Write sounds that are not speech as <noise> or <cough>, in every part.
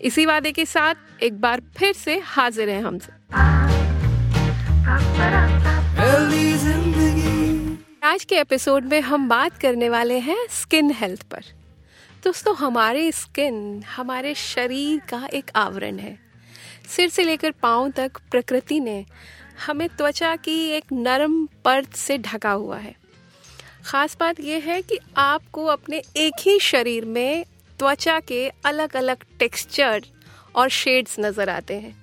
इसी वादे के साथ एक बार फिर से हाजिर हैं हमसे आज के एपिसोड में हम बात करने वाले हैं स्किन हेल्थ पर। दोस्तों, हमारी स्किन, हमारे शरीर का एक आवरण है। सिर से लेकर पाँव तक प्रकृति ने हमें त्वचा की एक नरम परत से ढका हुआ है। खास बात यह है कि आपको अपने एक ही शरीर में त्वचा के अलग अलग टेक्सचर और शेड्स नज़र आते हैं।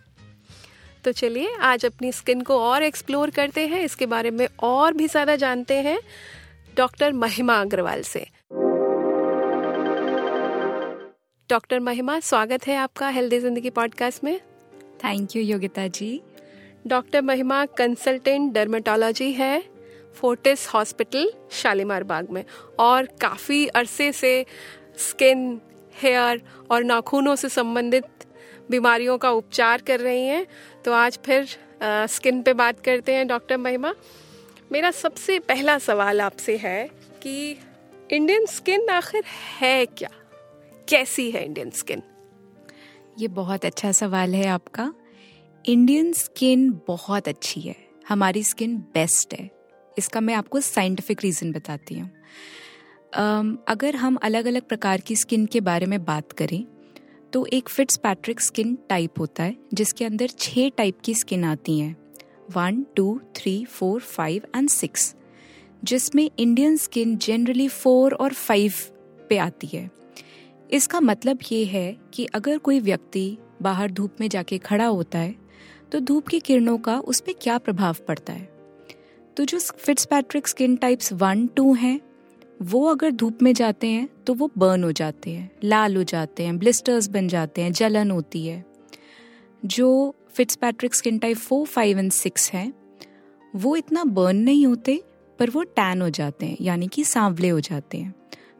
तो चलिए आज अपनी स्किन को और एक्सप्लोर करते हैं। इसके बारे में और भी ज़्यादा जानते हैं डॉक्टर महिमा अग्रवाल से। डॉक्टर महिमा स्वागत है आपका हेल्दी ज़िंदगी पॉडकास्ट में। Thank you Yogita ji. Doctor Mahima consultant dermatology है फोर्टिस हॉस्पिटल शालीमार बाग में। और काफ़ी अरसे से स्किन हेयर और नाखूनों से संबंधित बीमारियों का उपचार कर रही हैं। तो आज फिर आ, स्किन पे बात करते हैं डॉक्टर महिमा। मेरा सबसे पहला सवाल आपसे है कि इंडियन स्किन आखिर है क्या? कैसी है इंडियन स्किन? ये बहुत अच्छा सवाल है आपका। इंडियन स्किन बहुत अच्छी है। हमारी स्किन बेस्ट है। इसका मैं आपको साइंटिफिक रीज़न बताती हूँ। अगर हम अलग अलग प्रकार की स्किन के बारे में बात करें तो एक फिट्स पैट्रिक स्किन टाइप होता है, जिसके अंदर छः टाइप की स्किन आती हैं। One two three four five and six जिसमें इंडियन स्किन जनरली फोर और फाइव पे आती है। इसका मतलब ये है कि अगर कोई व्यक्ति बाहर धूप में जाके खड़ा होता है तो धूप की किरणों का उस पर क्या प्रभाव पड़ता है? तो जो Fitzpatrick skin types one two हैं वो अगर धूप में जाते हैं तो वो बर्न हो जाते हैं, लाल हो जाते हैं ब्लिस्टर्स बन जाते हैं, जलन होती है। जो Fitzpatrick skin type four five and six हैं, वो इतना बर्न नहीं होते, पर वो टैन हो जाते हैं, यानी कि सांवले हो जाते हैं।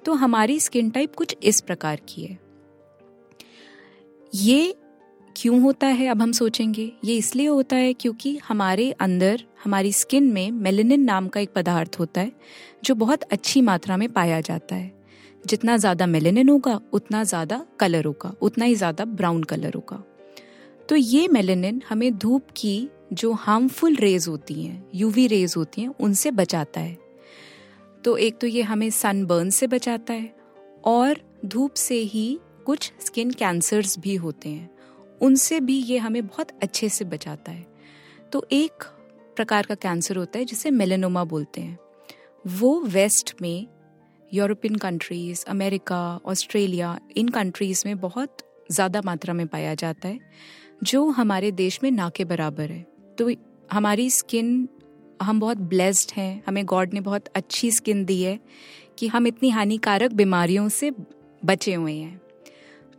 तो हमारी स्किन टाइप कुछ इस प्रकार की है। ये क्यों होता है, अब हम सोचेंगे। ये इसलिए होता है क्योंकि हमारे अंदर, हमारी स्किन में मेलेनिन नाम का एक पदार्थ होता है, जो बहुत अच्छी मात्रा में पाया जाता है। जितना ज़्यादा मेलेनिन होगा, उतना ज़्यादा कलर होगा, उतना ही ज़्यादा ब्राउन कलर होगा। तो ये मेलेनिन हमें धूप की जो हार्मफुल रेज होती हैं यूवी रेज होती हैं, उनसे बचाता है। तो एक तो ये हमें सनबर्न से बचाता है और धूप से ही कुछ स्किन कैंसर्स भी होते हैं। उनसे भी ये हमें बहुत अच्छे से बचाता है। तो एक प्रकार का कैंसर होता है, जिसे मेलेनोमा बोलते हैं। वो वेस्ट में, यूरोपियन कंट्रीज़, अमेरिका, ऑस्ट्रेलिया, इन कंट्रीज़ में बहुत ज़्यादा मात्रा में पाया जाता है, जो हमारे देश में ना के बराबर है। तो हमारी स्किन, हम बहुत ब्लेस्ड हैं, हमें गॉड ने बहुत अच्छी स्किन दी है, कि हम इतनी हानिकारक बीमारियों से बचे हुए हैं।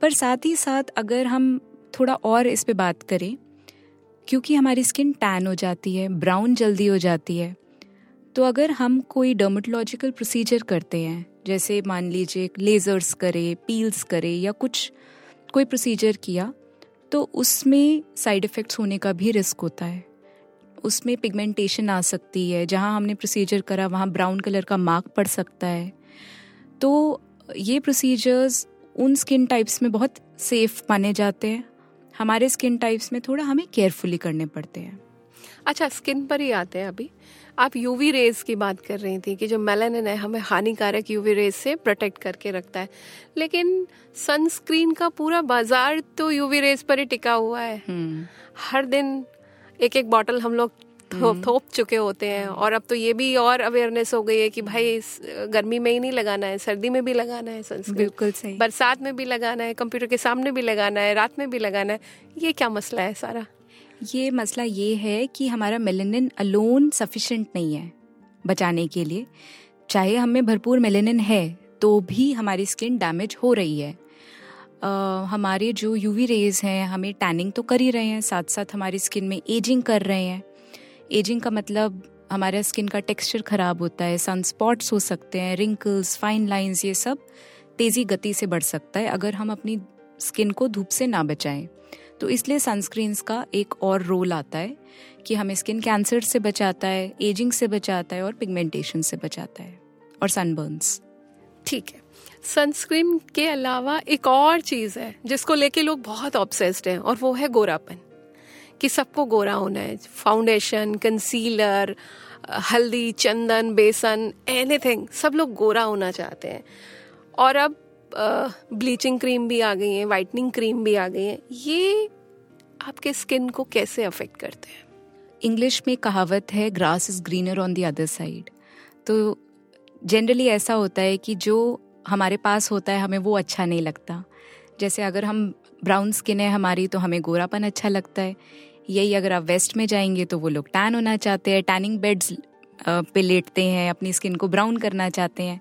पर साथ ही साथ अगर हम थोड़ा और इस पे बात करें, क्योंकि हमारी स्किन टैन हो जाती है, ब्राउन जल्दी हो जाती है। तो अगर हम कोई डर्मेटोलॉजिकल प्रोसीजर करते हैं, जैसे मान लीजिए लेज़र्स करे पील्स करे, या कुछ, कोई प्रोसीजर किया तो उसमें साइड इफ़ेक्ट्स होने का भी रिस्क होता है। उसमें पिगमेंटेशन आ सकती है, जहाँ हमने प्रोसीजर करा, वहाँ ब्राउन कलर का मार्क पड़ सकता है। तो ये प्रोसीजर्स उन स्किन टाइप्स में बहुत सेफ़ माने जाते हैं। हमारे स्किन टाइप्स में थोड़ा हमें केयरफुली करने पड़ते हैं। अच्छा स्किन पर ही आते हैं अभी। आप यूवी रेज की बात कर रही थी कि जो मेलानिन है हमें हानिकारक यूवी रेज से प्रोटेक्ट करके रखता है। लेकिन सनस्क्रीन का पूरा बाज़ार तो यूवी रेज पर ही टिका हुआ है। हम्म। हर दिन एक एक बॉटल हम लोग हम्म। थोप चुके होते हैं और अब तो ये भी और अवेयरनेस हो गई है कि भाई गर्मी में ही नहीं लगाना है सर्दी में भी लगाना है सनस्क्रीन बिल्कुल सही। बरसात में भी लगाना है कंप्यूटर के सामने भी लगाना है रात में भी लगाना है ये क्या मसला है सारा? ये मसला ये है कि हमारा मेलेनिन अलोन सफिशेंट नहीं है बचाने के लिए। चाहे हमें भरपूर मेलेनिन है तो भी हमारी स्किन डैमेज हो रही है। हमारे जो यूवी रेज हैं हमें टैनिंग तो कर ही रहे हैं साथ साथ हमारी स्किन में एजिंग कर रहे हैं। एजिंग का मतलब हमारा स्किन का टेक्सचर ख़राब होता है सन स्पॉट्स हो सकते हैं रिंकल्स फाइन लाइंस ये सब तेज़ी गति से बढ़ सकता है अगर हम अपनी स्किन को धूप से ना बचाएँ। तो इसलिए सनस्क्रीन्स का एक और रोल आता है कि हमें स्किन कैंसर से बचाता है एजिंग से बचाता है और पिगमेंटेशन से बचाता है और सनबर्न्स ठीक है। सनस्क्रीन के अलावा एक और चीज़ है जिसको लेके लोग बहुत ऑब्सेस्ड हैं और वो है गोरापन। कि सबको गोरा होना है। फाउंडेशन कंसीलर हल्दी, चंदन, बेसन एनीथिंग सब लोग गोरा होना चाहते हैं। और अब ब्लीचिंग क्रीम भी आ गई है वाइटनिंग क्रीम भी आ गई है। ये आपके स्किन को कैसे अफेक्ट करते हैं? इंग्लिश में कहावत है grass is greener on the other side तो जनरली ऐसा होता है कि जो हमारे पास होता है, हमें वो अच्छा नहीं लगता। जैसे अगर हम ब्राउन स्किन है हमारी तो हमें गोरापन अच्छा लगता है। यही अगर आप वेस्ट में जाएँगे तो वो लोग टैन होना चाहते हैं, टैनिंग बेड्स पे लेटते हैं, अपनी स्किन को ब्राउन करना चाहते हैं।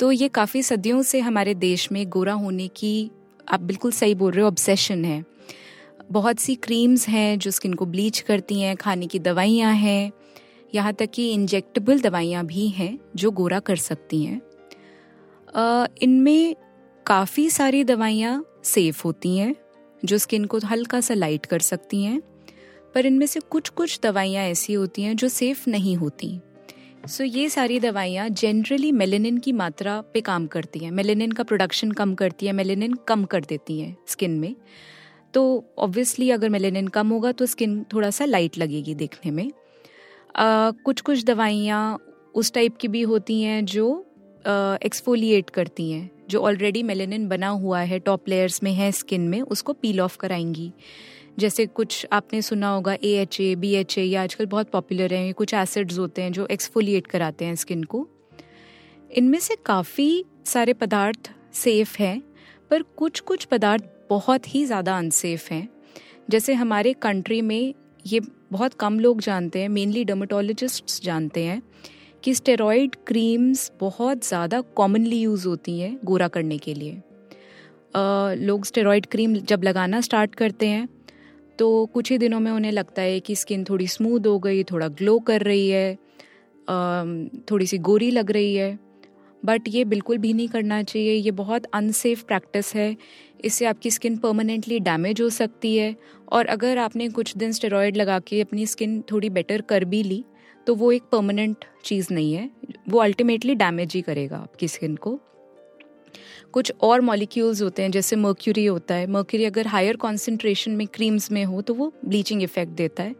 तो ये काफ़ी सदियों से हमारे देश में गोरा होने की, आप बिल्कुल सही बोल रहे हो ऑब्सेशन है। बहुत सी क्रीम्स हैं जो स्किन को ब्लीच करती हैं, खाने की दवाइयाँ हैं। यहाँ तक कि इंजेक्टेबल दवाइयाँ भी हैं जो गोरा कर सकती हैं। इनमें काफ़ी सारी दवाइयाँ सेफ़ होती हैं, जो स्किन को हल्का सा लाइट कर सकती हैं। पर इनमें से कुछ कुछ दवाइयाँ ऐसी होती हैं जो सेफ़ नहीं होती। सो so, ये सारी दवाइयाँ जनरली मेलेनिन की मात्रा पे काम करती हैं। मेलेनिन का प्रोडक्शन कम करती है मेलेनिन कम कर देती हैं स्किन में। तो ऑब्वियसली अगर मेलेनिन कम होगा तो स्किन थोड़ा सा लाइट लगेगी देखने में। आ, कुछ कुछ दवाइयाँ उस टाइप की भी होती हैं जो एक्सफोलिएट करती हैं। जो ऑलरेडी मेलेनिन बना हुआ है टॉप लेयर्स में है स्किन में उसको पील ऑफ़ कराएँगी। जैसे कुछ आपने सुना होगा A H A B H A या आजकल बहुत पॉपुलर हैं। ये कुछ एसिड्स होते हैं जो एक्सफोलिएट कराते हैं स्किन को। इनमें से काफ़ी सारे पदार्थ सेफ़ हैं पर कुछ कुछ पदार्थ बहुत ही ज़्यादा अनसेफ हैं। जैसे हमारे कंट्री में ये बहुत कम लोग जानते हैं मेनली डर्माटोलॉजिस्ट जानते हैं कि स्टेरॉइड क्रीम्स बहुत ज़्यादा कॉमनली यूज़ होती हैं गोरा करने के लिए। आ, लोग स्टेरॉइड क्रीम जब लगाना स्टार्ट करते हैं तो कुछ ही दिनों में उन्हें लगता है कि स्किन थोड़ी स्मूथ हो गई, थोड़ा ग्लो कर रही है थोड़ी सी गोरी लग रही है। बट ये बिल्कुल भी नहीं करना चाहिए, ये बहुत अनसेफ प्रैक्टिस है। इससे आपकी स्किन परमानेंटली डैमेज हो सकती है। और अगर आपने कुछ दिन स्टेरॉयड लगा के अपनी स्किन थोड़ी बेटर कर भी ली तो वो एक परमानेंट चीज़ नहीं है। वो अल्टीमेटली डैमेज ही करेगा आपकी स्किन को। कुछ और मॉलिक्यूल्स होते हैं जैसे मर्क्यूरी होता है। मर्क्यूरी अगर हायर कॉन्सेंट्रेशन में क्रीम्स में हो तो वो ब्लीचिंग इफ़ेक्ट देता है।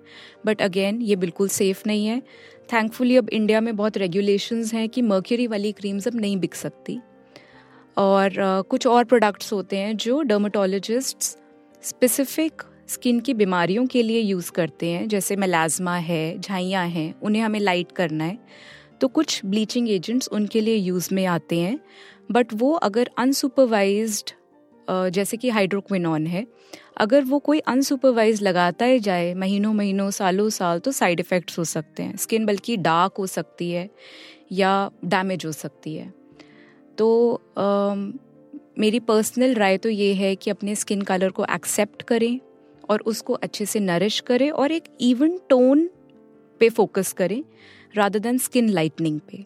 बट अगेन ये बिल्कुल सेफ़ नहीं है। थैंकफुली अब इंडिया में बहुत रेगुलेशंस हैं कि मर्क्यूरी वाली क्रीम्स अब नहीं बिक सकती। और uh, कुछ और प्रोडक्ट्स होते हैं जो डर्माटोलॉजिस्ट स्पेसिफिक स्किन की बीमारियों के लिए यूज़ करते हैं। जैसे मेलाज्मा है झाइयाँ हैं उन्हें हमें लाइट करना है। तो कुछ ब्लीचिंग एजेंट्स उनके लिए यूज़ में आते हैं। बट वो अगर अनसुपरवाइज्ड जैसे कि हाइड्रोक्विनॉन है अगर वो कोई अनसुपरवाइज लगाता ही जाए महीनों महीनों सालों साल तो साइड इफ़ेक्ट्स हो सकते हैं। स्किन बल्कि डार्क हो सकती है या डैमेज हो सकती है। तो आ, मेरी पर्सनल राय तो ये है कि अपने स्किन कलर को एक्सेप्ट करें और उसको अच्छे से नरिश करें और एक इवन टोन पे फोकस करें रादर देन स्किन लाइटनिंग पे।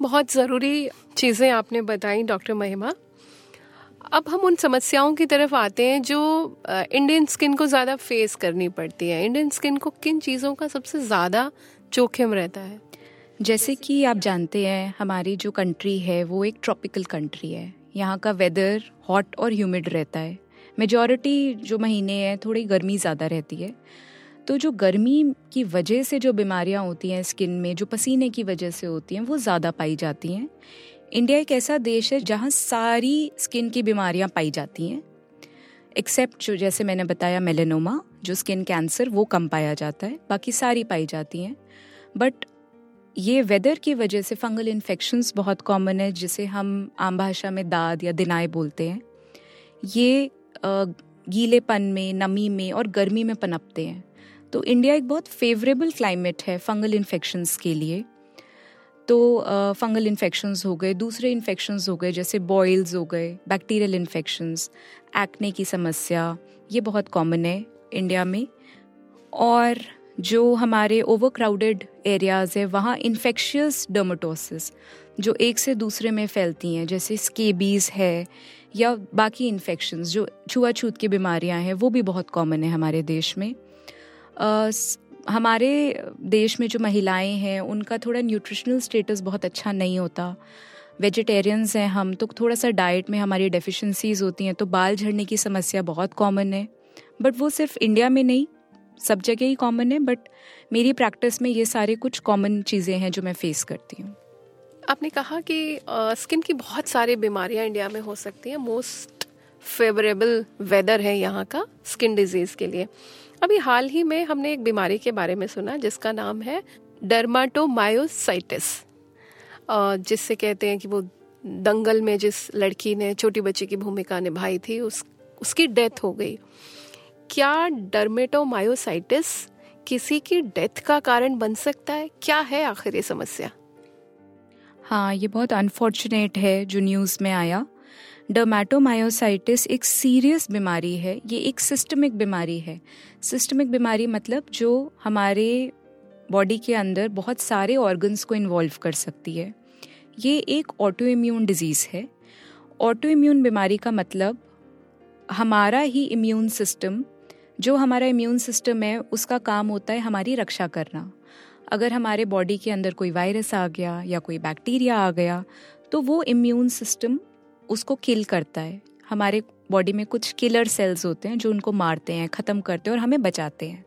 बहुत ज़रूरी चीज़ें आपने बताई, डॉक्टर महिमा। अब हम उन समस्याओं की तरफ़ आते हैं जो इंडियन स्किन को ज़्यादा फेस करनी पड़ती है। इंडियन स्किन को किन चीज़ों का सबसे ज़्यादा जोखिम रहता है? जैसे कि आप जानते हैं, हमारी जो कंट्री है, वो एक ट्रॉपिकल कंट्री है। यहाँ का वेदर हॉट और ह्यूमिड रहता है। मेजॉरिटी जो महीने हैं, थोड़ी गर्मी ज़्यादा रहती है। तो जो गर्मी की वजह से जो बीमारियाँ होती हैं स्किन में, जो पसीने की वजह से होती हैं, वो ज़्यादा पाई जाती हैं। इंडिया एक ऐसा देश है जहाँ सारी स्किन की बीमारियाँ पाई जाती हैं। एक्सेप्ट जो जैसे मैंने बताया मेलेनोमा, जो स्किन कैंसर, वो कम पाया जाता है, बाकी सारी पाई जाती हैं। बट ये वेदर की वजह से फंगल इन्फेक्शंस बहुत कॉमन है, जिसे हम आम भाषा में दाद या दिनाए बोलते हैं। ये गीलेपन में, नमी में और गर्मी में पनपते हैं। तो इंडिया एक बहुत फेवरेबल क्लाइमेट है फंगल इन्फेक्शंस के लिए। तो फंगल इन्फेक्शंस हो गए, दूसरे इन्फेक्शंस हो गए, जैसे बॉयल्स हो गए बैक्टीरियल इन्फेक्शंस एक्ने की समस्या, ये बहुत कॉमन है इंडिया में। और जो हमारे ओवर क्राउडेड एरियाज़ है, वहाँ इन्फेक्शियस डर्माटोसिस जो एक से दूसरे में फैलती हैं, जैसे स्केबीज़ है या बाकी इन्फेक्शंस जो छुआछूत की बीमारियाँ हैं, वो भी बहुत कॉमन है हमारे देश में। हमारे देश में जो महिलाएँ हैं, उनका थोड़ा न्यूट्रिशनल स्टेटस बहुत अच्छा नहीं होता। वेजिटेरियंस हैं हम तो थोड़ा सा डाइट में हमारी डेफिशिएंसीज होती हैं तो बाल झड़ने की समस्या बहुत कॉमन है। बट वो सिर्फ़ इंडिया में नहीं, सब जगह ही कॉमन है बट मेरी प्रैक्टिस में ये सारे कुछ कॉमन चीज़ें हैं जो मैं फेस करती हूँ। आपने कहा कि स्किन की बहुत सारी बीमारियाँ इंडिया में हो सकती हैं मोस्ट फेवरेबल वेदर है यहाँ का स्किन डिज़ीज़ के लिए। अभी हाल ही में हमने एक बीमारी के बारे में सुना जिसका नाम है डर्माटोमायोसाइटिस। जिससे कहते हैं कि वो दंगल में जिस लड़की ने, छोटी बच्ची की भूमिका निभाई थी, उस, उसकी डेथ हो गई। क्या डर्मेटोमायोसाइटिस किसी की डेथ का कारण बन सकता है? क्या है आखिर ये समस्या? हाँ ये बहुत अनफॉर्चुनेट है जो न्यूज़ में आया। डर्मेटोमायोसाइटिस एक सीरियस बीमारी है, ये एक सिस्टमिक बीमारी है। सिस्टमिक बीमारी मतलब जो हमारे बॉडी के अंदर बहुत सारे ऑर्गन्स को इन्वॉल्व कर सकती है। ये एक ऑटो इम्यून डिज़ीज़ है। ऑटो इम्यून बीमारी का मतलब हमारा ही इम्यून सिस्टम जो हमारा इम्यून सिस्टम है, उसका काम होता है हमारी रक्षा करना। अगर हमारे बॉडी के अंदर कोई वायरस आ गया या कोई बैक्टीरिया आ गया तो वो इम्यून सिस्टम उसको किल करता है। हमारे बॉडी में कुछ किलर सेल्स होते हैं जो उनको मारते हैं, ख़त्म करते हैं और हमें बचाते हैं।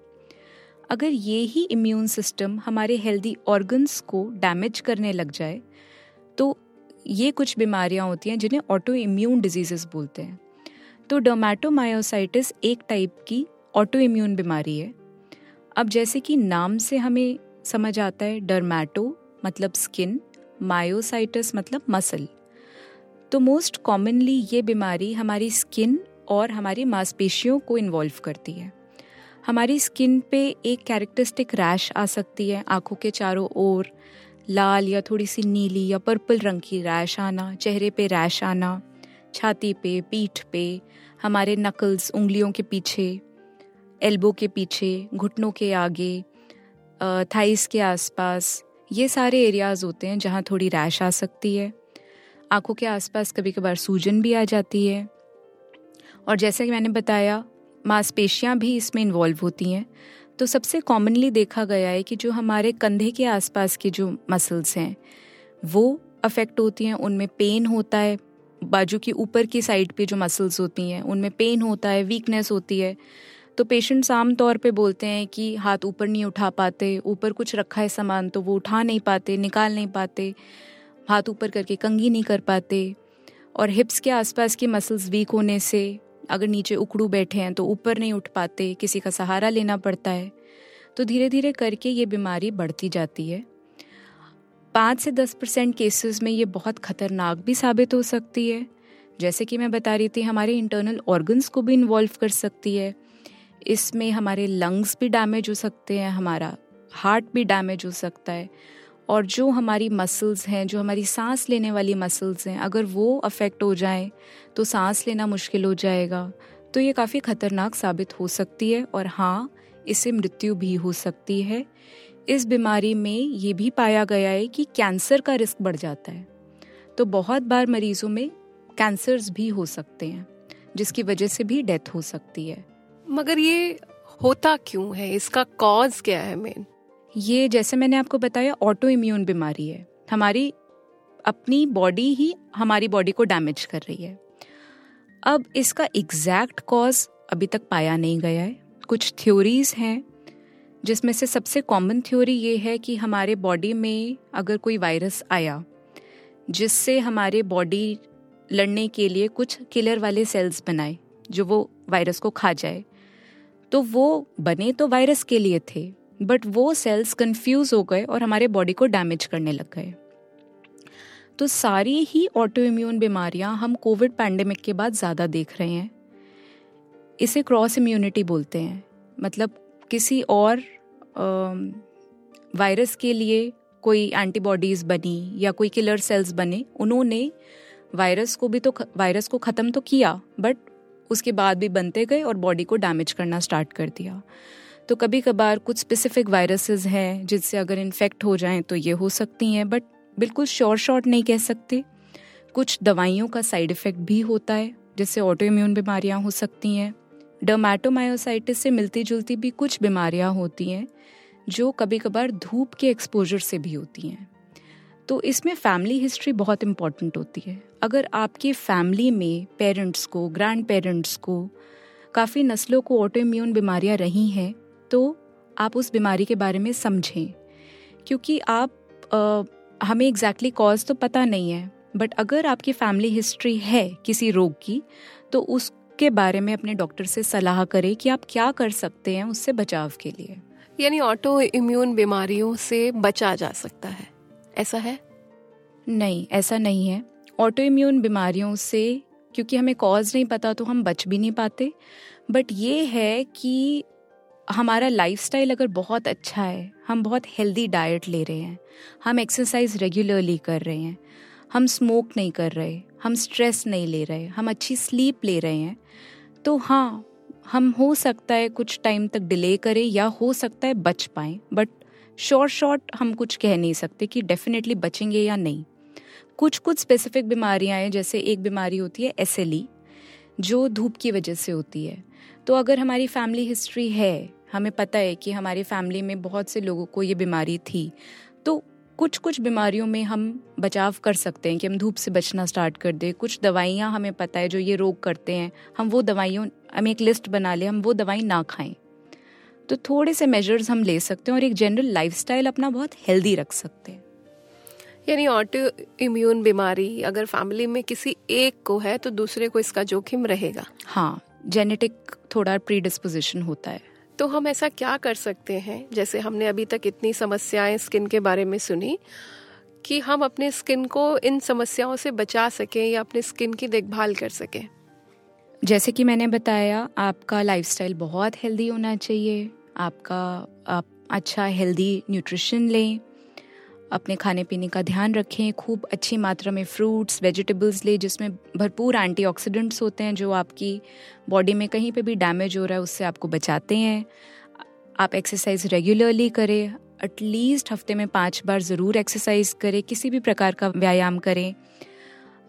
अगर ये ही इम्यून सिस्टम हमारे हेल्दी ऑर्गन्स को डैमेज करने लग जाए तो ये कुछ बीमारियाँ होती हैं जिन्हें ऑटो इम्यून डिजीजेस बोलते हैं। तो डोमेटोमायोसाइटिस एक टाइप की ऑटो इम्यून बीमारी है। अब जैसे कि नाम से हमें समझ आता है डरमैटो मतलब स्किन मायोसाइटिस मतलब मसल तो मोस्ट कॉमनली ये बीमारी हमारी स्किन और हमारी मांसपेशियों को इन्वॉल्व करती है। हमारी स्किन पे एक कैरेक्टरिस्टिक रैश आ सकती है, आँखों के चारों ओर लाल या थोड़ी सी नीली या पर्पल रंग की रैश आना, चेहरे पे रैश आना, छाती पे, पीठ पे, हमारे नकल्स उंगलियों के पीछे एल्बो के पीछे, घुटनों के आगे थाइस के आसपास, ये सारे एरियाज़ होते हैं जहाँ थोड़ी रैश आ सकती है। आँखों के आसपास कभी कभार सूजन भी आ जाती है। और जैसा कि मैंने बताया, मांसपेशियाँ भी इसमें इन्वॉल्व होती हैं। तो सबसे कॉमनली देखा गया है कि जो हमारे कंधे के आसपास के जो मसल्स हैं, वो अफेक्ट होती हैं, उनमें पेन होता है। बाजू की ऊपर की साइड पे जो मसल्स होती हैं, उनमें पेन होता है वीकनेस होती है। तो पेशेंट्स आम तौर पे बोलते हैं कि हाथ ऊपर नहीं उठा पाते, ऊपर कुछ रखा है सामान तो वो उठा नहीं पाते, निकाल नहीं पाते। हाथ ऊपर करके कंगी नहीं कर पाते और हिप्स के आसपास के मसल्स वीक होने से अगर नीचे उकड़ू बैठे हैं तो ऊपर नहीं उठ पाते, किसी का सहारा लेना पड़ता है। तो धीरे धीरे करके ये बीमारी बढ़ती जाती है। पाँच से दस परसेंट केसेस में ये बहुत खतरनाक भी साबित हो सकती है। जैसे कि मैं बता रही थी, हमारे इंटरनल ऑर्गन्स को भी इन्वॉल्व कर सकती है। इसमें हमारे लंग्स भी डैमेज हो सकते हैं, हमारा हार्ट भी डैमेज हो सकता है। और जो हमारी मसल्स हैं, जो हमारी सांस लेने वाली मसल्स हैं, अगर वो अफेक्ट हो जाएँ तो सांस लेना मुश्किल हो जाएगा। तो ये काफ़ी ख़तरनाक साबित हो सकती है और हाँ इससे मृत्यु भी हो सकती है। इस बीमारी में ये भी पाया गया है कि कैंसर का रिस्क बढ़ जाता है। तो बहुत बार मरीजों में कैंसर्स भी हो सकते हैं, जिसकी वजह से भी डेथ हो सकती है। मगर ये होता क्यों है? इसका कॉज क्या है मेन ये जैसे मैंने आपको बताया ऑटो इम्यून बीमारी है। हमारी अपनी बॉडी ही हमारी बॉडी को डैमेज कर रही है। अब इसका एग्जैक्ट कॉज अभी तक पाया नहीं गया है। कुछ थ्योरीज हैं, जिसमें से सबसे कॉमन थ्योरी ये है कि हमारे बॉडी में अगर कोई वायरस आया, जिससे हमारे बॉडी लड़ने के लिए कुछ किलर वाले सेल्स बनाए, जो वो वायरस को खा जाए तो वो बने तो वायरस के लिए थे। बट वो सेल्स कंफ्यूज हो गए और हमारे बॉडी को डैमेज करने लग गए। तो सारी ही ऑटो इम्यून बीमारियाँ हम कोविड पैंडेमिक के बाद ज़्यादा देख रहे हैं। इसे क्रॉस इम्यूनिटी बोलते हैं। मतलब किसी और वायरस के लिए कोई एंटीबॉडीज़ बनी या कोई किलर सेल्स बने, उन्होंने वायरस को भी तो वायरस को ख़त्म तो किया बट उसके बाद भी बनते गए और बॉडी को डैमेज करना स्टार्ट कर दिया। तो कभी कभार कुछ स्पेसिफिक वायरसेस हैं जिससे अगर इन्फेक्ट हो जाएँ तो ये हो सकती हैं बट बिल्कुल शॉर्ट शॉर्ट नहीं कह सकते। कुछ दवाइयों का साइड इफ़ेक्ट भी होता है, जिससे ऑटो इम्यून बीमारियाँ हो सकती हैं। डर्माटोमायोसाइटिस से मिलती जुलती भी कुछ बीमारियाँ होती हैं, जो कभी कभार धूप के एक्सपोजर से भी होती हैं। तो इसमें फैमिली हिस्ट्री बहुत इंपॉर्टेंट होती है। अगर आपकी फैमिली में पेरेंट्स को ग्रैंड पेरेंट्स को, काफ़ी नस्लों को ऑटो इम्यून बीमारियाँ रही हैं तो आप उस बीमारी के बारे में समझें क्योंकि आप आ, हमें एग्जैक्टली exactly कॉज तो पता नहीं है बट अगर आपकी फैमिली हिस्ट्री है किसी रोग की तो उसके बारे में अपने डॉक्टर से सलाह करें कि आप क्या कर सकते हैं उससे बचाव के लिए। यानी ऑटो इम्यून बीमारियों से बचा जा सकता है। ऐसा है? नहीं ऐसा नहीं है। ऑटो इम्यून बीमारियों से क्योंकि हमें कॉज नहीं पता तो हम बच भी नहीं पाते। बट ये है कि हमारा लाइफस्टाइल अगर बहुत अच्छा है, हम बहुत हेल्दी डाइट ले रहे हैं, हम एक्सरसाइज रेगुलरली कर रहे हैं, हम स्मोक नहीं कर रहे, हम स्ट्रेस नहीं ले रहे, हम अच्छी स्लीप ले रहे हैं तो हाँ हम हो सकता है कुछ टाइम तक डिले करें या हो सकता है बच पाएँ बट शॉर्ट शॉर्ट हम कुछ कह नहीं सकते कि डेफिनेटली बचेंगे या नहीं। कुछ कुछ स्पेसिफिक बीमारियाँ हैं, जैसे एक बीमारी होती है एसएलई जो धूप की वजह से होती है। तो अगर हमारी फैमिली हिस्ट्री है हमें पता है कि हमारी फैमिली में बहुत से लोगों को ये बीमारी थी। तो कुछ कुछ बीमारियों में हम बचाव कर सकते हैं कि हम धूप से बचना स्टार्ट कर दें। कुछ दवाइयाँ हमें पता है जो ये रोग करते हैं। हम वो दवाइयों हम एक लिस्ट बना लें हम वो दवाई ना खाएँ। तो थोड़े से मेजर्स हम ले सकते हैं और एक जनरल लाइफस्टाइल अपना बहुत हेल्दी रख सकते हैं। यानी ऑटो इम्यून बीमारी अगर फैमिली में किसी एक को है तो दूसरे को इसका जोखिम रहेगा। हाँ जेनेटिक थोड़ा प्रीडिस्पोजिशन होता है। तो हम ऐसा क्या कर सकते हैं? जैसे हमने अभी तक इतनी समस्याएँ स्किन के बारे में सुनी, कि हम अपने स्किन को इन समस्याओं से बचा सकें या अपने स्किन की देखभाल कर सकें। जैसे कि मैंने बताया, आपका लाइफस्टाइल बहुत हेल्दी होना चाहिए। आपका, आप अच्छा हेल्दी न्यूट्रिशन लें। अपने खाने पीने का ध्यान रखें, खूब अच्छी मात्रा में फ्रूट्स वेजिटेबल्स लें, जिसमें भरपूर एंटीऑक्सीडेंट्स होते हैं, जो आपकी बॉडी में कहीं पे भी डैमेज हो रहा है, उससे आपको बचाते हैं। आप एक्सरसाइज रेगुलरली करें एटलीस्ट हफ़्ते में पाँच बार ज़रूर एक्सरसाइज करें, किसी भी प्रकार का व्यायाम करें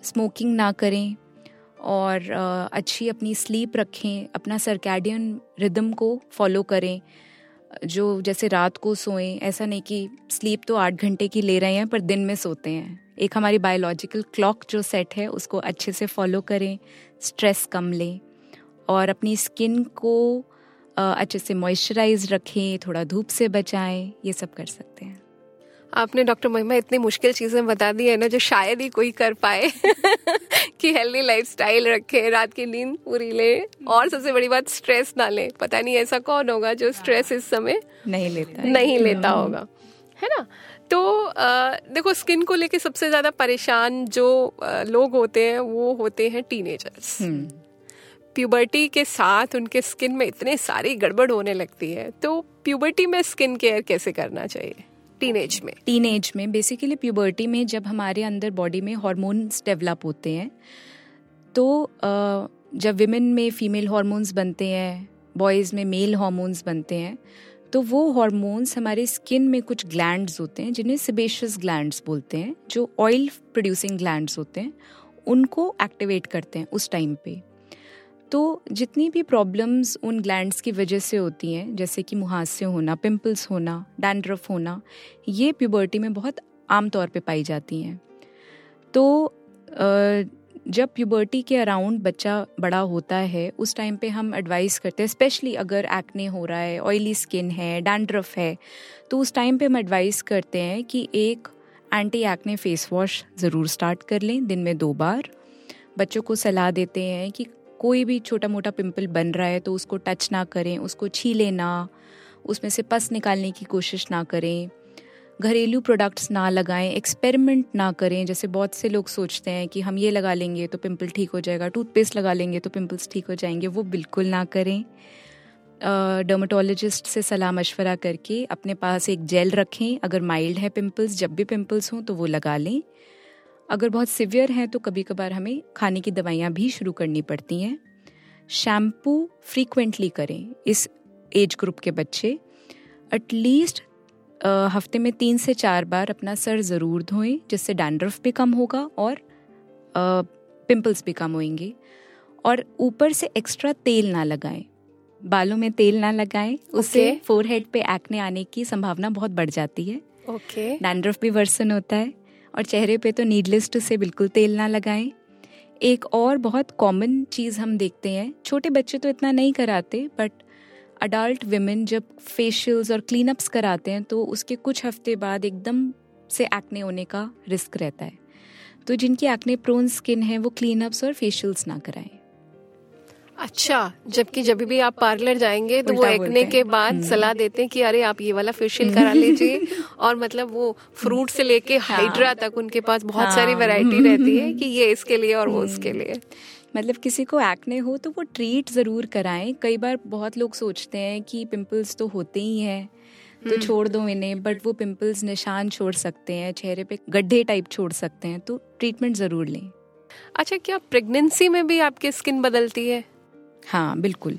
स्मोकिंग ना करें, और अच्छी अपनी स्लीप रखें, अपना सरकैडियन रिदम को फॉलो करें। जो जैसे रात को सोएँ, ऐसा नहीं कि स्लीप तो आठ घंटे की ले रहे हैं, पर दिन में सोते हैं। एक हमारी बायोलॉजिकल क्लॉक जो सेट है, उसको अच्छे से फॉलो करें स्ट्रेस कम लें और अपनी स्किन को अच्छे से मॉइस्चराइज रखें, थोड़ा धूप से बचाएँ, ये सब कर सकते हैं। आपने डॉक्टर महिमा इतनी मुश्किल चीज़ें बता दी है ना जो शायद ही कोई कर पाए <laughs> कि हेल्दी लाइफस्टाइल रखे रात की नींद पूरी ले और सबसे बड़ी बात स्ट्रेस ना ले। पता नहीं ऐसा कौन होगा जो स्ट्रेस इस समय नहीं लेता नहीं लेता होगा है ना? तो आ, देखो स्किन को लेके सबसे ज़्यादा परेशान जो आ, लोग होते हैं वो होते हैं टीनेजर्स प्यूबर्टी के साथ उनके स्किन में इतने सारी गड़बड़ होने लगती है तो प्यूबर्टी में स्किन केयर कैसे करना चाहिए? टीनेज में। टीनेज में बेसिकली प्यूबर्टी में जब हमारे अंदर बॉडी में हॉर्मोन्स डेवलप होते हैं तो जब विमेन में फीमेल हॉर्मोन्स बनते हैं बॉयज़ में मेल हॉर्मोन्स बनते हैं तो वो हॉर्मोन्स हमारे स्किन में कुछ ग्लैंड्स होते हैं, जिन्हें सिबेशियस ग्लैंड्स बोलते हैं, जो ऑयल प्रोड्यूसिंग ग्लैंड्स होते हैं, उनको एक्टिवेट करते हैं उस टाइम पे। तो जितनी भी प्रॉब्लम्स उन ग्लैंड्स की वजह से होती हैं, जैसे कि मुहासे होना पिंपल्स होना डैंड्रफ होना, ये प्यूबर्टी में बहुत आम तौर पे पाई जाती हैं। तो जब प्यूबर्टी के अराउंड बच्चा बड़ा होता है, उस टाइम पे हम एडवाइस करते हैं स्पेशली अगर एक्ने हो रहा है ऑयली स्किन है डैंड्रफ है तो उस टाइम पे हम एडवाइस करते हैं कि एक एंटी एक्ने फेस वॉश ज़रूर स्टार्ट कर लें, दिन में दो बार। बच्चों को सलाह देते हैं कि कोई भी छोटा मोटा पिंपल बन रहा है तो उसको टच ना करें, उसको छीले ना, उसमें से पस निकालने की कोशिश ना करें, घरेलू प्रोडक्ट्स ना लगाएँ एक्सपेरिमेंट ना करें। जैसे बहुत से लोग सोचते हैं कि हम ये लगा लेंगे तो पिंपल ठीक हो जाएगा टूथपेस्ट लगा लेंगे तो पिंपल्स ठीक हो जाएँगे, वो बिल्कुल ना करें। डर्माटोलॉजिस्ट से सलाह मशवरा करके अपने पास एक जेल रखें। अगर माइल्ड है पिंपल्स जब भी पिंपल्स हों तो वो लगा लें। अगर बहुत सिवियर हैं तो कभी कभार हमें खाने की दवाइयाँ भी शुरू करनी पड़ती हैं। शैम्पू फ्रीक्वेंटली करें इस एज ग्रुप के बच्चे। एटलीस्ट हफ़्ते में तीन से चार बार अपना सर ज़रूर धोएँ जिससे डैंड्रफ भी कम होगा और पिंपल्स भी कम होंगे और ऊपर से एक्स्ट्रा तेल ना लगाएँ। बालों में तेल ना लगाएँ उससे okay. फोरहेड पे एक्ने आने की संभावना बहुत बढ़ जाती है। Okay okay. डैंड्रफ भी वर्सन होता है। और चेहरे पे तो नीडलिस्ट से बिल्कुल तेल ना लगाएँ। एक और बहुत कॉमन चीज़ हम देखते हैं। छोटे बच्चे तो इतना नहीं कराते बट अडल्ट वेमेन जब फेशियल्स और क्लीनअप्स कराते हैं तो उसके कुछ हफ़्ते बाद एकदम से एक्ने होने का रिस्क रहता है। तो जिनकी एक्ने प्रोन स्किन है, वो क्लीनअप्स और फेशियल्स ना कराएँ। अच्छा जबकि जब भी आप पार्लर जाएँगे तो वो एक्ने के बाद हम्म। सलाह देते हैं कि अरे आप ये वाला फेशियल करा लीजिए <laughs> और मतलब वो फ्रूट से लेके हाइड्रा। तक उनके पास बहुत हाँ। सारी वैरायटी <laughs> रहती है कि ये इसके लिए और वो हम्म। उसके लिए मतलब किसी को एक्ने हो तो वो ट्रीट ज़रूर कराएँ कई बार बहुत लोग सोचते हैं कि पिंपल्स तो होते ही हैं तो हम्म। छोड़ दो इन्हें बट वो पिंपल्स निशान छोड़ सकते हैं चेहरे पे गड्ढे टाइप छोड़ सकते हैं तो ट्रीटमेंट ज़रूर लें अच्छा क्या प्रेगनेंसी में भी आपकी स्किन बदलती है हाँ बिल्कुल।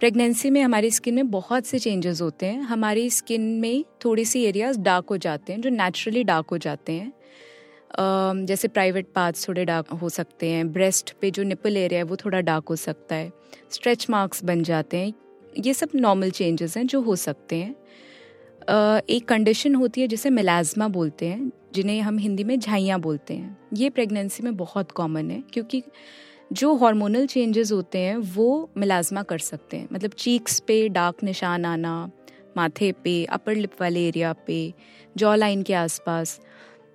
प्रेगनेंसी में हमारी स्किन में बहुत से चेंजेस होते हैं। हमारी स्किन में थोड़ी सी एरियाज़ डार्क हो जाते हैं, जो नेचुरली डार्क हो जाते हैं। जैसे प्राइवेट पार्ट्स थोड़े डार्क हो सकते हैं ब्रेस्ट पे जो निपल एरिया है, वो थोड़ा डार्क हो सकता है। स्ट्रेच मार्क्स बन जाते हैं। ये सब नॉर्मल चेंजेस हैं जो हो सकते हैं। एक कंडीशन होती है जिसे मिलाजमा बोलते हैं, जिन्हें हम हिंदी में झाइयाँ बोलते हैं। ये प्रेगनेंसी में बहुत कॉमन है, क्योंकि जो हार्मोनल चेंजेस होते हैं, वो मिलाजमा कर सकते हैं। मतलब चीक्स पे डार्क निशान आना, माथे पे अपर लिप वाले एरिया पे जॉ लाइन के आसपास।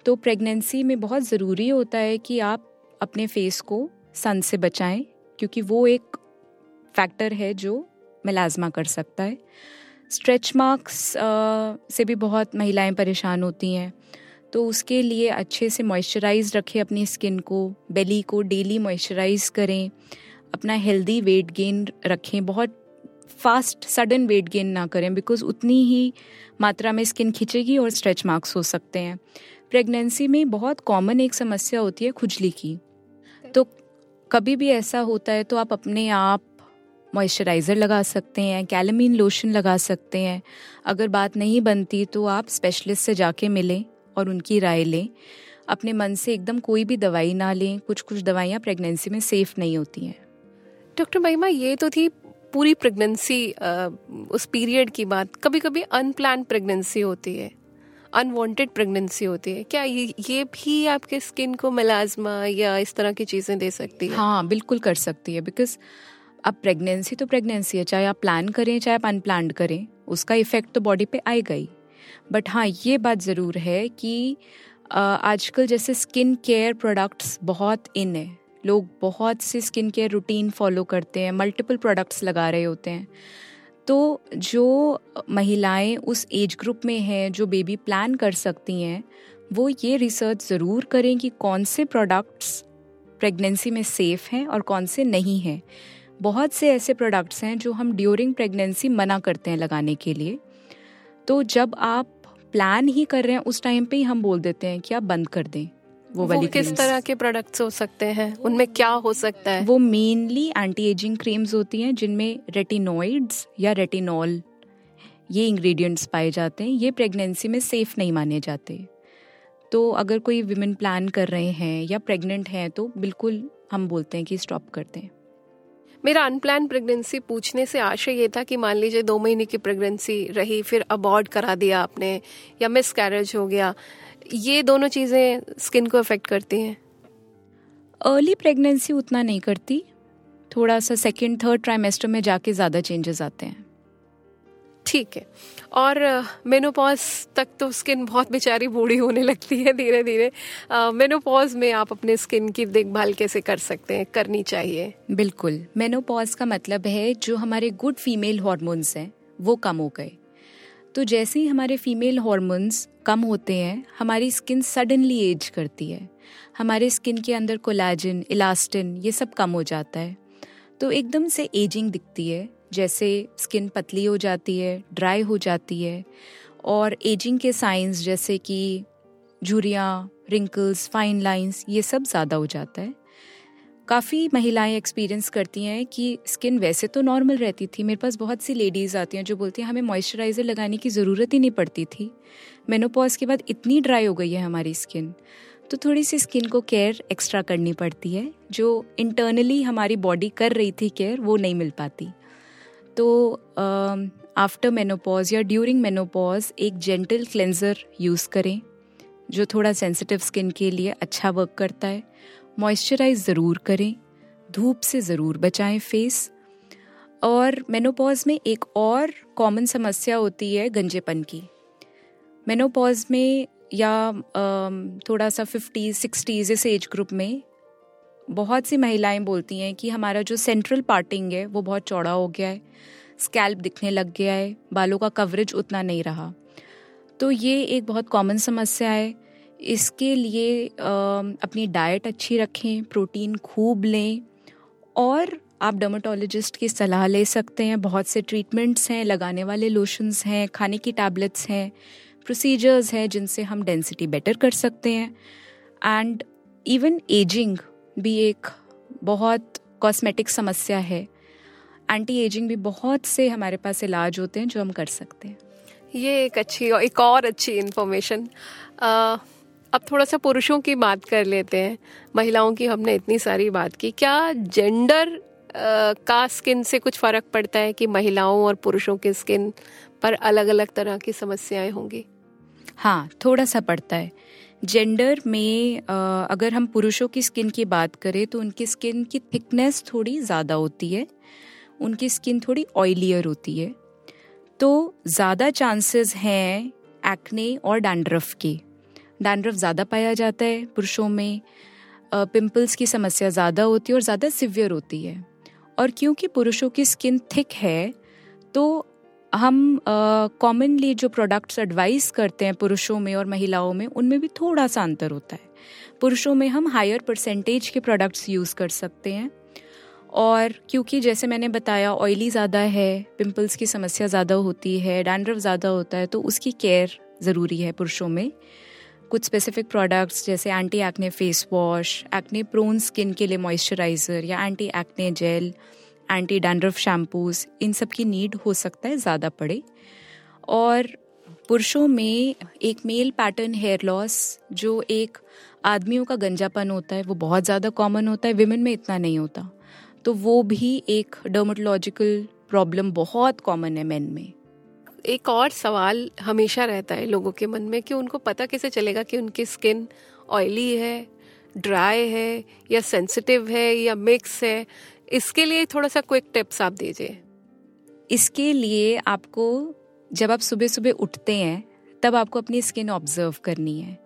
तो प्रेगनेंसी में बहुत ज़रूरी होता है कि आप अपने फेस को सन से बचाएँ, क्योंकि वो एक फैक्टर है जो मिलाजमा कर सकता है। स्ट्रेच मार्क्स से भी बहुत महिलाएँ परेशान होती हैं। तो उसके लिए अच्छे से मॉइस्चराइज रखें अपनी स्किन को बेली को डेली मॉइस्चराइज करें, अपना हेल्दी वेट गेन रखें, बहुत फास्ट सडन वेट गेन ना करें बिकॉज़ उतनी ही मात्रा में स्किन खिंचेगी और स्ट्रेच मार्क्स हो सकते हैं। प्रेगनेंसी में बहुत कॉमन एक समस्या होती है खुजली की। तो कभी भी ऐसा होता है तो आप अपने आप मॉइस्चराइज़र लगा सकते हैं कैलमीन लोशन लगा सकते हैं। अगर बात नहीं बनती तो आप स्पेशलिस्ट से जाके मिलें। और उनकी राय लें। अपने मन से एकदम कोई भी दवाई ना लें। कुछ कुछ दवाइयाँ प्रेगनेंसी में सेफ़ नहीं होती हैं। डॉक्टर महिमा ये तो थी पूरी प्रेगनेंसी उस पीरियड की बात। कभी कभी अनप्लान प्रेगनेंसी होती है। अनवांटेड प्रेगनेंसी होती है। क्या ये ये भी आपके स्किन को मलाजमा या इस तरह की चीज़ें दे सकती है? हाँ बिल्कुल कर सकती है। बिकॉज़ अब प्रेगनेंसी तो प्रेगनेंसी है। चाहे आप प्लान करें चाहे आप अनप्लान करें उसका इफ़ेक्ट तो बॉडी पे आएगा ही। बट हाँ ये बात ज़रूर है कि आजकल जैसे स्किन केयर प्रोडक्ट्स बहुत इन है। लोग बहुत से स्किन केयर रूटीन फॉलो करते हैं मल्टीपल प्रोडक्ट्स लगा रहे होते हैं। तो जो महिलाएँ उस एज ग्रुप में हैं, जो बेबी प्लान कर सकती हैं, वो ये रिसर्च ज़रूर करें कि कौन से प्रोडक्ट्स प्रेगनेंसी में सेफ़ हैं और कौन से नहीं हैं। बहुत से ऐसे प्रोडक्ट्स हैं जो हम ड्यूरिंग प्रेगनेंसी मना करते हैं लगाने के लिए। तो जब आप प्लान ही कर रहे हैं उस टाइम पे ही हम बोल देते हैं कि आप बंद कर दें वो वाली किस तरह के प्रोडक्ट्स हो सकते हैं? उनमें क्या हो सकता है? वो मेनली एंटी एजिंग क्रीम्स होती हैं जिनमें रेटिनोइड्स या रेटिनॉल ये इंग्रेडिएंट्स पाए जाते हैं। ये प्रेगनेंसी में सेफ़ नहीं माने जाते। तो अगर कोई विमेन प्लान कर रहे हैं या प्रेग्नेंट हैं तो बिल्कुल हम बोलते हैं कि स्टॉप करते हैं मेरा अनप्लान प्रेगनेंसी पूछने से आशय ये था कि मान लीजिए दो महीने की प्रेगनेंसी रही, फिर अबॉर्ड करा दिया आपने, या मिस कैरेज हो गया, ये दोनों चीज़ें स्किन को अफेक्ट करती हैं। अर्ली प्रेगनेंसी उतना नहीं करती, थोड़ा सा सेकेंड थर्ड ट्राइमेस्टर में जाके ज़्यादा चेंजेस आते हैं। ठीक है। और मेनोपॉज तक तो स्किन बहुत बेचारी बूढ़ी होने लगती है धीरे धीरे मेनोपॉज में आप अपने स्किन की देखभाल कैसे कर सकते हैं? करनी चाहिए। बिल्कुल। मेनोपॉज का मतलब है जो हमारे गुड फीमेल हॉर्मोन्स हैं, वो कम हो गए। तो जैसे ही हमारे फीमेल हॉर्मोन्स कम होते हैं, हमारी स्किन सडनली एज करती है। हमारे स्किन के अंदर कोलाजिन इलास्टिन ये सब कम हो जाता है। तो एकदम से एजिंग दिखती है। जैसे स्किन पतली हो जाती है ड्राई हो जाती है। और एजिंग के साइंस जैसे कि झुरियाँ रिंकल्स फाइन लाइंस ये सब ज़्यादा हो जाता है। काफ़ी महिलाएँ एक्सपीरियंस करती हैं कि स्किन वैसे तो नॉर्मल रहती थी। मेरे पास बहुत सी लेडीज़ आती हैं जो बोलती हैं, हमें मॉइस्चराइज़र लगाने की ज़रूरत ही नहीं पड़ती थी। मेनोपॉज के बाद इतनी ड्राई हो गई है हमारी स्किन तो थोड़ी सी स्किन को केयर एक्स्ट्रा करनी पड़ती है। जो इंटरनली हमारी बॉडी कर रही थी केयर वो नहीं मिल पाती। तो आफ्टर मेनोपॉज या ड्यूरिंग मेनोपॉज एक जेंटल क्लेंजर यूज़ करें, जो थोड़ा सेंसिटिव स्किन के लिए अच्छा वर्क करता है। मॉइस्चराइज ज़रूर करें, धूप से ज़रूर बचाएँ फेस और मेनोपॉज में एक और कॉमन समस्या होती है गंजेपन की। मेनोपॉज में या थोड़ा सा फिफ्टीज़ सिक्सटीज़ इस एज ग्रुप में बहुत सी महिलाएँ बोलती हैं कि हमारा जो सेंट्रल पार्टिंग है, वो बहुत चौड़ा हो गया है। स्कैल्प दिखने लग गया है, बालों का कवरेज उतना नहीं रहा। तो ये एक बहुत कॉमन समस्या है। इसके लिए अपनी डाइट अच्छी रखें प्रोटीन खूब लें और आप डर्माटोलॉजिस्ट की सलाह ले सकते हैं। बहुत से ट्रीटमेंट्स हैं, लगाने वाले लोशंस हैं, खाने की टैबलेट्स हैं प्रोसीजर्स हैं जिनसे हम डेंसिटी बेटर कर सकते हैं। एंड इवन एजिंग भी एक बहुत कॉस्मेटिक समस्या है। एंटी एजिंग भी बहुत से हमारे पास इलाज होते हैं जो हम कर सकते हैं। ये एक अच्छी एक और अच्छी इन्फॉर्मेशन अब थोड़ा सा पुरुषों की बात कर लेते हैं। महिलाओं की हमने इतनी सारी बात की। क्या जेंडर का स्किन से कुछ फ़र्क पड़ता है कि महिलाओं और पुरुषों के स्किन पर अलग अलग तरह की समस्याएँ होंगी? हाँ थोड़ा सा पड़ता है। जेंडर में अगर हम पुरुषों की स्किन की बात करें तो उनकी स्किन की थिकनेस थोड़ी ज़्यादा होती है। उनकी स्किन थोड़ी ऑयलियर होती है। तो ज़्यादा चांसेस हैं एक्ने और डैंड्रफ के। डैंड्रफ ज़्यादा पाया जाता है पुरुषों में पिंपल्स की समस्या ज़्यादा होती है और ज़्यादा सिवियर होती है। और क्योंकि पुरुषों की स्किन थिक है तो हम कॉमनली जो प्रोडक्ट्स एडवाइस करते हैं पुरुषों में और महिलाओं में, उनमें भी थोड़ा सा अंतर होता है। पुरुषों में हम हायर परसेंटेज के प्रोडक्ट्स यूज़ कर सकते हैं। और क्योंकि जैसे मैंने बताया ऑयली ज़्यादा है पिंपल्स की समस्या ज़्यादा होती है डैंड्रफ ज़्यादा होता है तो उसकी केयर ज़रूरी है पुरुषों में। कुछ स्पेसिफिक प्रोडक्ट्स जैसे anti acne face wash acne prone skin के लिए मॉइस्चराइज़र या anti acne gel anti dandruff shampoos इन सब की नीड हो सकता है ज़्यादा पड़े। और पुरुषों में एक मेल पैटर्न हेयर लॉस जो एक आदमियों का गंजापन होता है, वो बहुत ज़्यादा कॉमन होता है विमेन में इतना नहीं होता। तो वो भी एक डर्माटोलॉजिकल प्रॉब्लम बहुत कॉमन है मेन में। एक और सवाल हमेशा रहता है लोगों के मन में कि उनको पता कैसे चलेगा कि उनकी स्किन ऑयली है ड्राई है, या सेंसिटिव है, या मिक्स है। इसके लिए थोड़ा सा क्विक टिप्स आप दीजिए। इसके लिए आपको जब आप सुबह सुबह उठते हैं तब आपको अपनी स्किन ऑब्ज़र्व करनी है।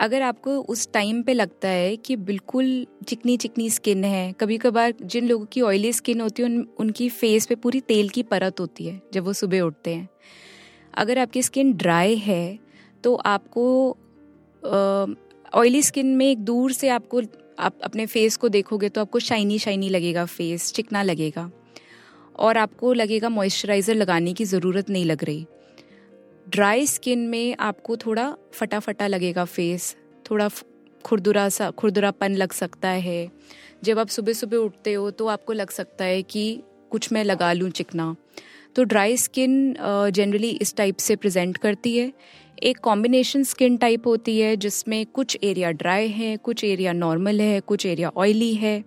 अगर आपको उस टाइम पे लगता है कि बिल्कुल चिकनी चिकनी स्किन है कभी कभार जिन लोगों की ऑयली स्किन होती है उन, उनकी फेस पे पूरी तेल की परत होती है जब वो सुबह उठते हैं। अगर आपकी स्किन ड्राई है तो आपको ऑयली स्किन में एक दूर से आपको आप अपने फेस को देखोगे तो आपको शाइनी शाइनी लगेगा फेस चिकना लगेगा। और आपको लगेगा मॉइस्चराइज़र लगाने की ज़रूरत नहीं लग रही। ड्राई स्किन में आपको थोड़ा फटा फटा लगेगा फेस थोड़ा खुरदुरा सा, खुरदुरापन लग सकता है। जब आप सुबह सुबह उठते हो तो आपको लग सकता है कि कुछ मैं लगा लूँ चिकना। तो ड्राई स्किन जनरली इस टाइप से प्रेजेंट करती है। एक कॉम्बिनेशन स्किन टाइप होती है, जिसमें कुछ एरिया ड्राई है, कुछ एरिया नॉर्मल है, कुछ एरिया ऑयली है।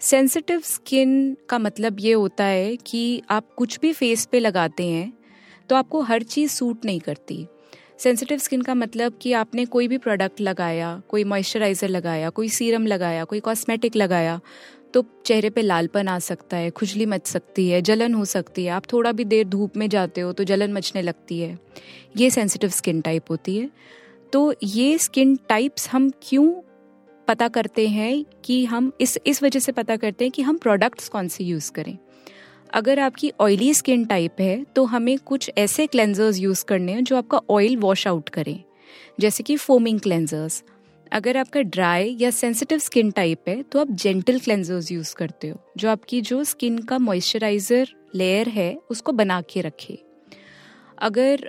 सेंसिटिव स्किन का मतलब ये होता है कि आप कुछ भी फेस पे लगाते हैं तो आपको हर चीज़ सूट नहीं करती। सेंसिटिव स्किन का मतलब कि आपने कोई भी प्रोडक्ट लगाया, कोई मॉइस्चराइज़र लगाया, कोई सीरम लगाया, कोई कॉस्मेटिक लगाया तो चेहरे पे लालपन आ सकता है, खुजली मच सकती है, जलन हो सकती है। आप थोड़ा भी देर धूप में जाते हो तो जलन मचने लगती है। ये सेंसिटिव स्किन टाइप होती है। तो ये स्किन टाइप्स हम क्यों पता करते हैं कि हम इस इस वजह से पता करते हैं कि हम प्रोडक्ट्स कौन से यूज़ करें। अगर आपकी ऑयली स्किन टाइप है तो हमें कुछ ऐसे क्लेंजर्स यूज़ करने हैं जो आपका ऑयल वॉश आउट करें। जैसे कि फोमिंग क्लेंजर्स अगर आपका ड्राई या सेंसिटिव स्किन टाइप है तो आप जेंटल क्लेंजर्स यूज़ करते हो, जो आपकी जो स्किन का मॉइस्चराइज़र लेयर है, उसको बना के रखे। अगर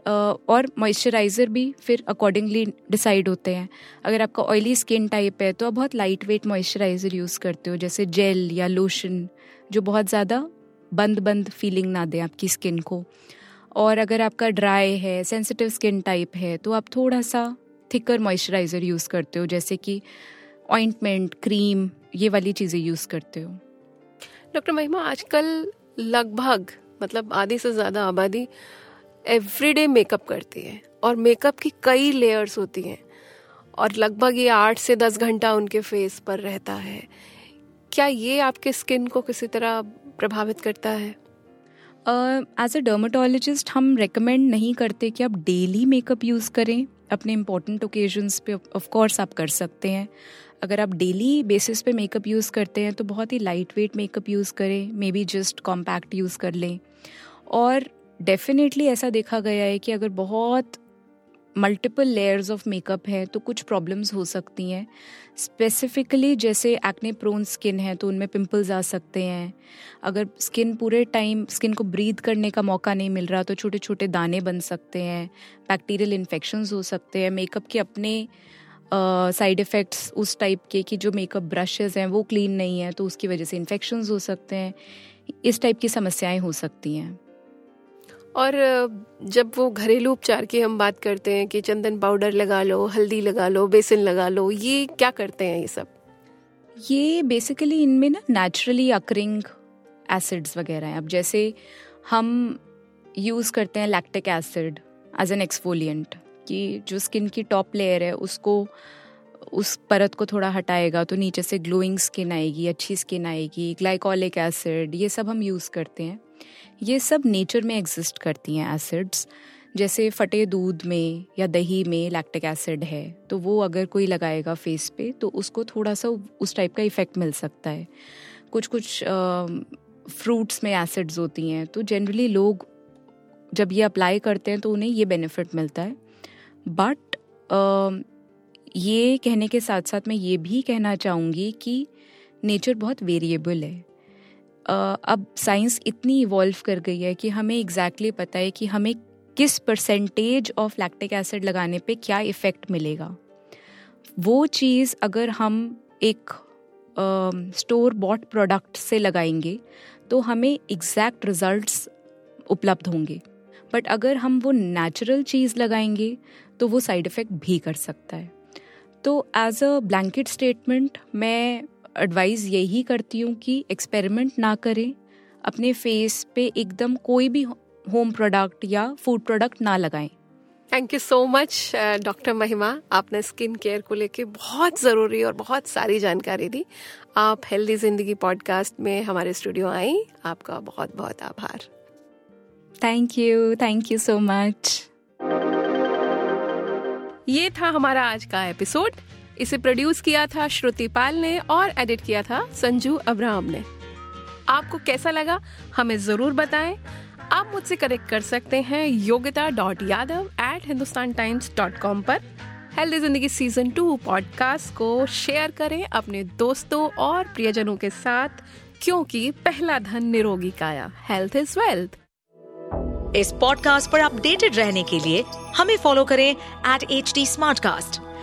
और मॉइस्चराइज़र भी फिर अकॉर्डिंगली डिसाइड होते हैं। अगर आपका ऑयली स्किन टाइप है तो आप बहुत लाइट वेट मॉइस्चराइज़र यूज़ करते हो, जैसे जेल या लोशन जो बहुत ज़्यादा बंद बंद फीलिंग ना दे आपकी स्किन को। और अगर आपका ड्राई है सेंसिटिव स्किन टाइप है तो आप थोड़ा सा थिकर मॉइस्चराइज़र यूज़ करते हो जैसे कि ऑइंटमेंट क्रीम ये वाली चीज़ें यूज़ करते हो? डॉक्टर महिमा आजकल लगभग मतलब आधी से ज़्यादा आबादी एवरीडे मेकअप करती है और मेकअप की कई लेयर्स होती हैं और लगभग ये आठ से दस घंटा उनके फेस पर रहता है। क्या ये आपके स्किन को किसी तरह प्रभावित करता है? एज अ डर्माटोलॉजिस्ट हम रेकमेंड नहीं करते कि आप डेली मेकअप यूज़ करें। अपने इम्पोर्टेंट ओकेजन्स पे ऑफ़ कोर्स आप कर सकते हैं। अगर आप डेली बेसिस पे मेकअप यूज़ करते हैं तो बहुत ही लाइट वेट मेकअप यूज़ करें maybe just compact use कर लें। और डेफिनेटली ऐसा देखा गया है कि अगर बहुत मल्टीपल लेयर्स ऑफ़ मेकअप है तो कुछ प्रॉब्लम्स हो सकती हैं। स्पेसिफिकली जैसे एक्ने प्रोन स्किन है तो उनमें पिंपल्स आ सकते हैं। अगर स्किन पूरे टाइम स्किन को ब्रीद करने का मौका नहीं मिल रहा तो छोटे छोटे दाने बन सकते हैं। बैक्टीरियल इन्फेक्शंस हो सकते हैं। मेकअप के अपने साइड uh, इफ़ेक्ट्स उस टाइप के कि जो मेकअप ब्रशेज़ हैं वो क्लीन नहीं है तो उसकी वजह से इन्फेक्शंस हो सकते हैं। इस टाइप की समस्याएँ हो सकती हैं। और जब वो घरेलू उपचार की हम बात करते हैं कि चंदन पाउडर लगा लो, हल्दी लगा लो, बेसन लगा लो, ये क्या करते हैं ये सब? ये बेसिकली इनमें ना नेचुरली अकरिंग एसिड्स वगैरह हैं। अब जैसे हम यूज़ करते हैं lactic acid as an exfoliant कि जो स्किन की टॉप लेयर है, उसको, उस परत को थोड़ा हटाएगा तो नीचे से ग्लोइंग स्किन आएगी, अच्छी स्किन आएगी ग्लाइकोलिक एसिड ये सब हम यूज़ करते हैं। ये सब नेचर में एग्जिस्ट करती हैं एसिड्स जैसे फटे दूध में या दही में लैक्टिक एसिड है तो वो अगर कोई लगाएगा फेस पे तो उसको थोड़ा सा उस टाइप का इफ़ेक्ट मिल सकता है. कुछ कुछ फ्रूट्स में एसिड्स होती हैं तो जनरली लोग जब ये अप्लाई करते हैं तो उन्हें ये बेनिफिट मिलता है. बट ये कहने के साथ साथ मैं ये भी कहना चाहूँगी कि नेचर बहुत वेरिएबल है. अब साइंस इतनी इवॉल्व कर गई है कि हमें एग्जैक्टली exactly पता है कि हमें किस परसेंटेज ऑफ़ लैक्टिक एसिड लगाने पे क्या इफ़ेक्ट मिलेगा। वो चीज़ अगर हम एक स्टोर बॉट प्रोडक्ट से लगाएँगे तो हमें एग्जैक्ट रिजल्ट्स उपलब्ध होंगे। बट अगर हम वो नेचुरल चीज़ लगाएँगे तो वो साइड इफ़ेक्ट भी कर सकता है। तो एज अ ब्लैंकेट स्टेटमेंट मैं एडवाइस यही करती हूँ कि एक्सपेरिमेंट ना करें अपने फेस पे एकदम कोई भी होम प्रोडक्ट या फ़ूड प्रोडक्ट ना लगाएँ। Thank you so much doctor Mahima आपने स्किन केयर को लेके बहुत ज़रूरी और बहुत सारी जानकारी दी। आप हेल्दी ज़िंदगी पॉडकास्ट में हमारे स्टूडियो आई। आपका बहुत बहुत आभार। Thank you thank you so much ये था हमारा आज का एपिसोड इसे प्रोड्यूस किया था श्रुति पाल ने और एडिट किया था संजू अब्राहम ने। आपको कैसा लगा, हमें ज़रूर बताएँ। आप मुझसे कनेक्ट कर सकते हैं Yogita dot Yadav at Hindustan times dot com पर। हेल्दी ज़िंदगी सीज़न टू पॉडकास्ट को शेयर करें अपने दोस्तों और प्रियजनों के साथ, क्योंकि पहला धन निरोगी काया। हेल्थ इज़ वेल्थ इस पॉडकास्ट पर अपडेटेड रहने के लिए हमें फॉलो करें एट एच टी